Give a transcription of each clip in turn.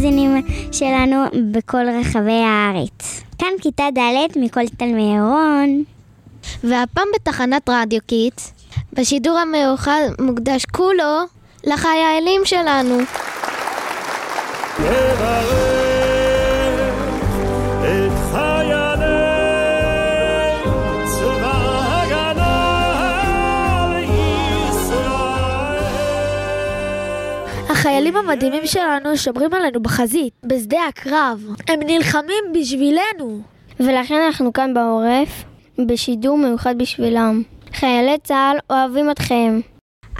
המאזינים שלנו בכל רחבי הארץ. כאן כיתה ד' מכל תלמי רון. והפעם בתחנת רדיו Kids, בשידור המיוחד מוקדש כולו לחיילים שלנו. החיילים המדהימים שלנו שומרים עלינו בחזית, בשדה הקרב. הם נלחמים בשבילנו. ולכן אנחנו כאן בעורף, בשידור מיוחד בשבילם. חיילי צה"ל אוהבים אתכם.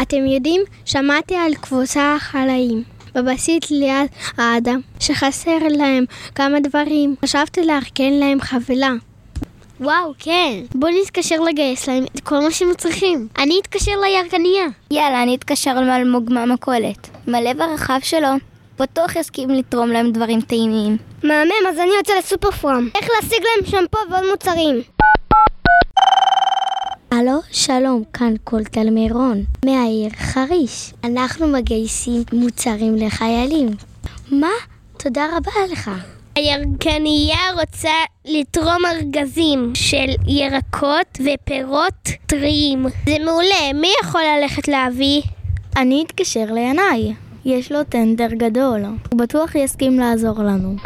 אתם יודעים, שמעתי על קבוצה חלאים בבסיס ליד האדם, שחסר להם כמה דברים. חשבתי לארגן להם חבילה. וואו, כן. בוא נתקשר לגייס להם את כל מה שהם צריכים. אני אתקשר לירקניה. יאללה, אני אתקשר לאלמוג מהמכולת. מלא ברחב שלו. בטוח יסכים לתרום להם דברים טעימים. מהמם, אז אני יוצא לסופר פרום. איך להשיג להם שמפו ועוד מוצרים? הלו, שלום, כאן כל תלמי רון, מהעיר חריש. אנחנו מגייסים מוצרים לחיילים. מה? תודה רבה לך. הירקניה רוצה לתרום ארגזים של ירקות ופירות טריים. זה מעולה, מי יכול ללכת להביא? אני אתקשר לינאי. יש לו טנדר גדול. הוא בטוח יסכים לעזור לנו.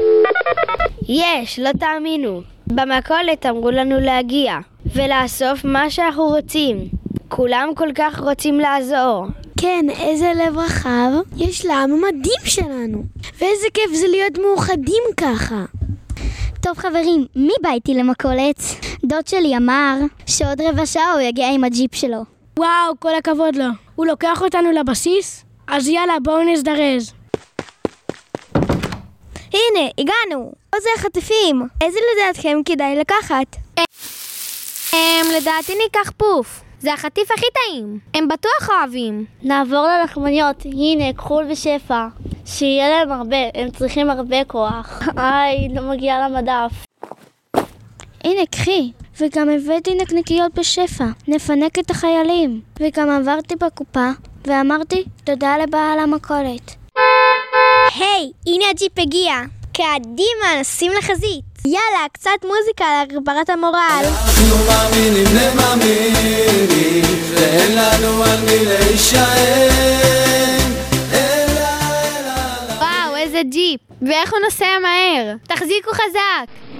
יש, לא תאמינו. במכולת אמרו לנו להגיע ולאסוף מה שאנחנו רוצים. כולם כל כך רוצים לעזור. כן, איזה לב רחב יש לעם המדהים שלנו. ואיזה כיף זה להיות מאוחדים ככה. טוב חברים, מי בא איתי למכולת? דוד שלי אמר שעוד רבע שעה הוא יגיע עם הג'יפ שלו. וואו, כל הכבוד לו. הוא לוקח אותנו לבסיס? אז יאללה, בואו נזדרז. הנה, הגענו. פה זה החטיפים. איזה לדעתכם כדאי לקחת? הם, לדעתי ניקח פוף. זה החטיף הכי טעים. הם בטוח אוהבים. נעבור ללחמניות. הנה, כחול ושפע. שיהיה להם הרבה, הם צריכים הרבה כוח. איי, לא מגיע למדף. הנה, קחי. וגם הבאתי נקניקיות בשפע. נפנק את החיילים. וגם עברתי בקופה ואמרתי תודה לבעל המכולת. היי, הנה הג'יפ הגיע. קדימה, נשים לחזית. יאללה, קצת מוזיקה להגברת המורל. אנחנו מאמינים למאמינים, ואין לנו על מי להישען. וואו, איזה ג'יפ. ואיך הוא נוסע מהר. תחזיקו חזק.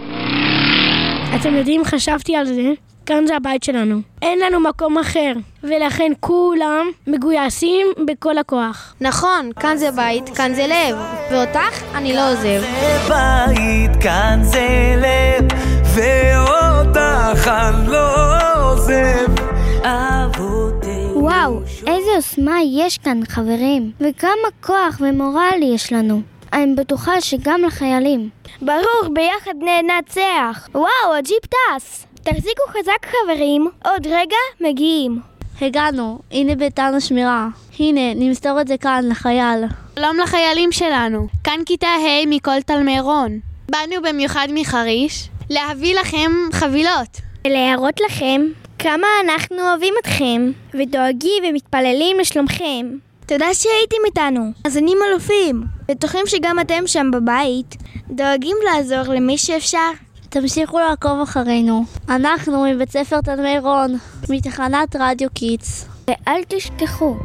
אתם יודעים, חשבתי על זה. כאן זה הבית שלנו. אין לנו מקום אחר, ולכן כולם מגויסים בכל הכוח. נכון, כאן זה בית, כאן זה לב. ואותך אני לא עוזב. זה בית, כאן זה לב, ואותך אני לא עוזב. אבותינו וואו, איזה עוצמה יש כאן, חברים. וכמה כוח ומורל יש לנו. אני בטוחה שגם לחיילים. ברור, ביחד ננצח. וואו, הג'יפ טס. תחזיקו חזק חברים, עוד רגע מגיעים. הגענו, הנה ביתן השמירה. הנה, נמסור את זה כאן לחייל. שלום לחיילים שלנו. כאן כיתה ה' מכל תלמי רון. באנו במיוחד מחריש להביא לכם חבילות. ולהראות לכם כמה אנחנו אוהבים אתכם, ודואגים ומתפללים לשלומכם. תודה שהייתם איתנו, מאזינים אלופים. בטוחים שגם אתם שם בבית דואגים לעזור למי שאפשר. תמשיכו לעקוב אחרינו. אנחנו מבית ספר תלמי רון, מתחנת רדיו Kids. ואל תשכחו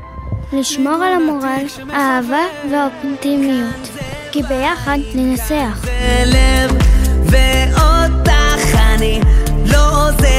לשמור על המורל, האהבה והאופטימיות. כי ביחד ננצח. ואותך אני לא עוזב.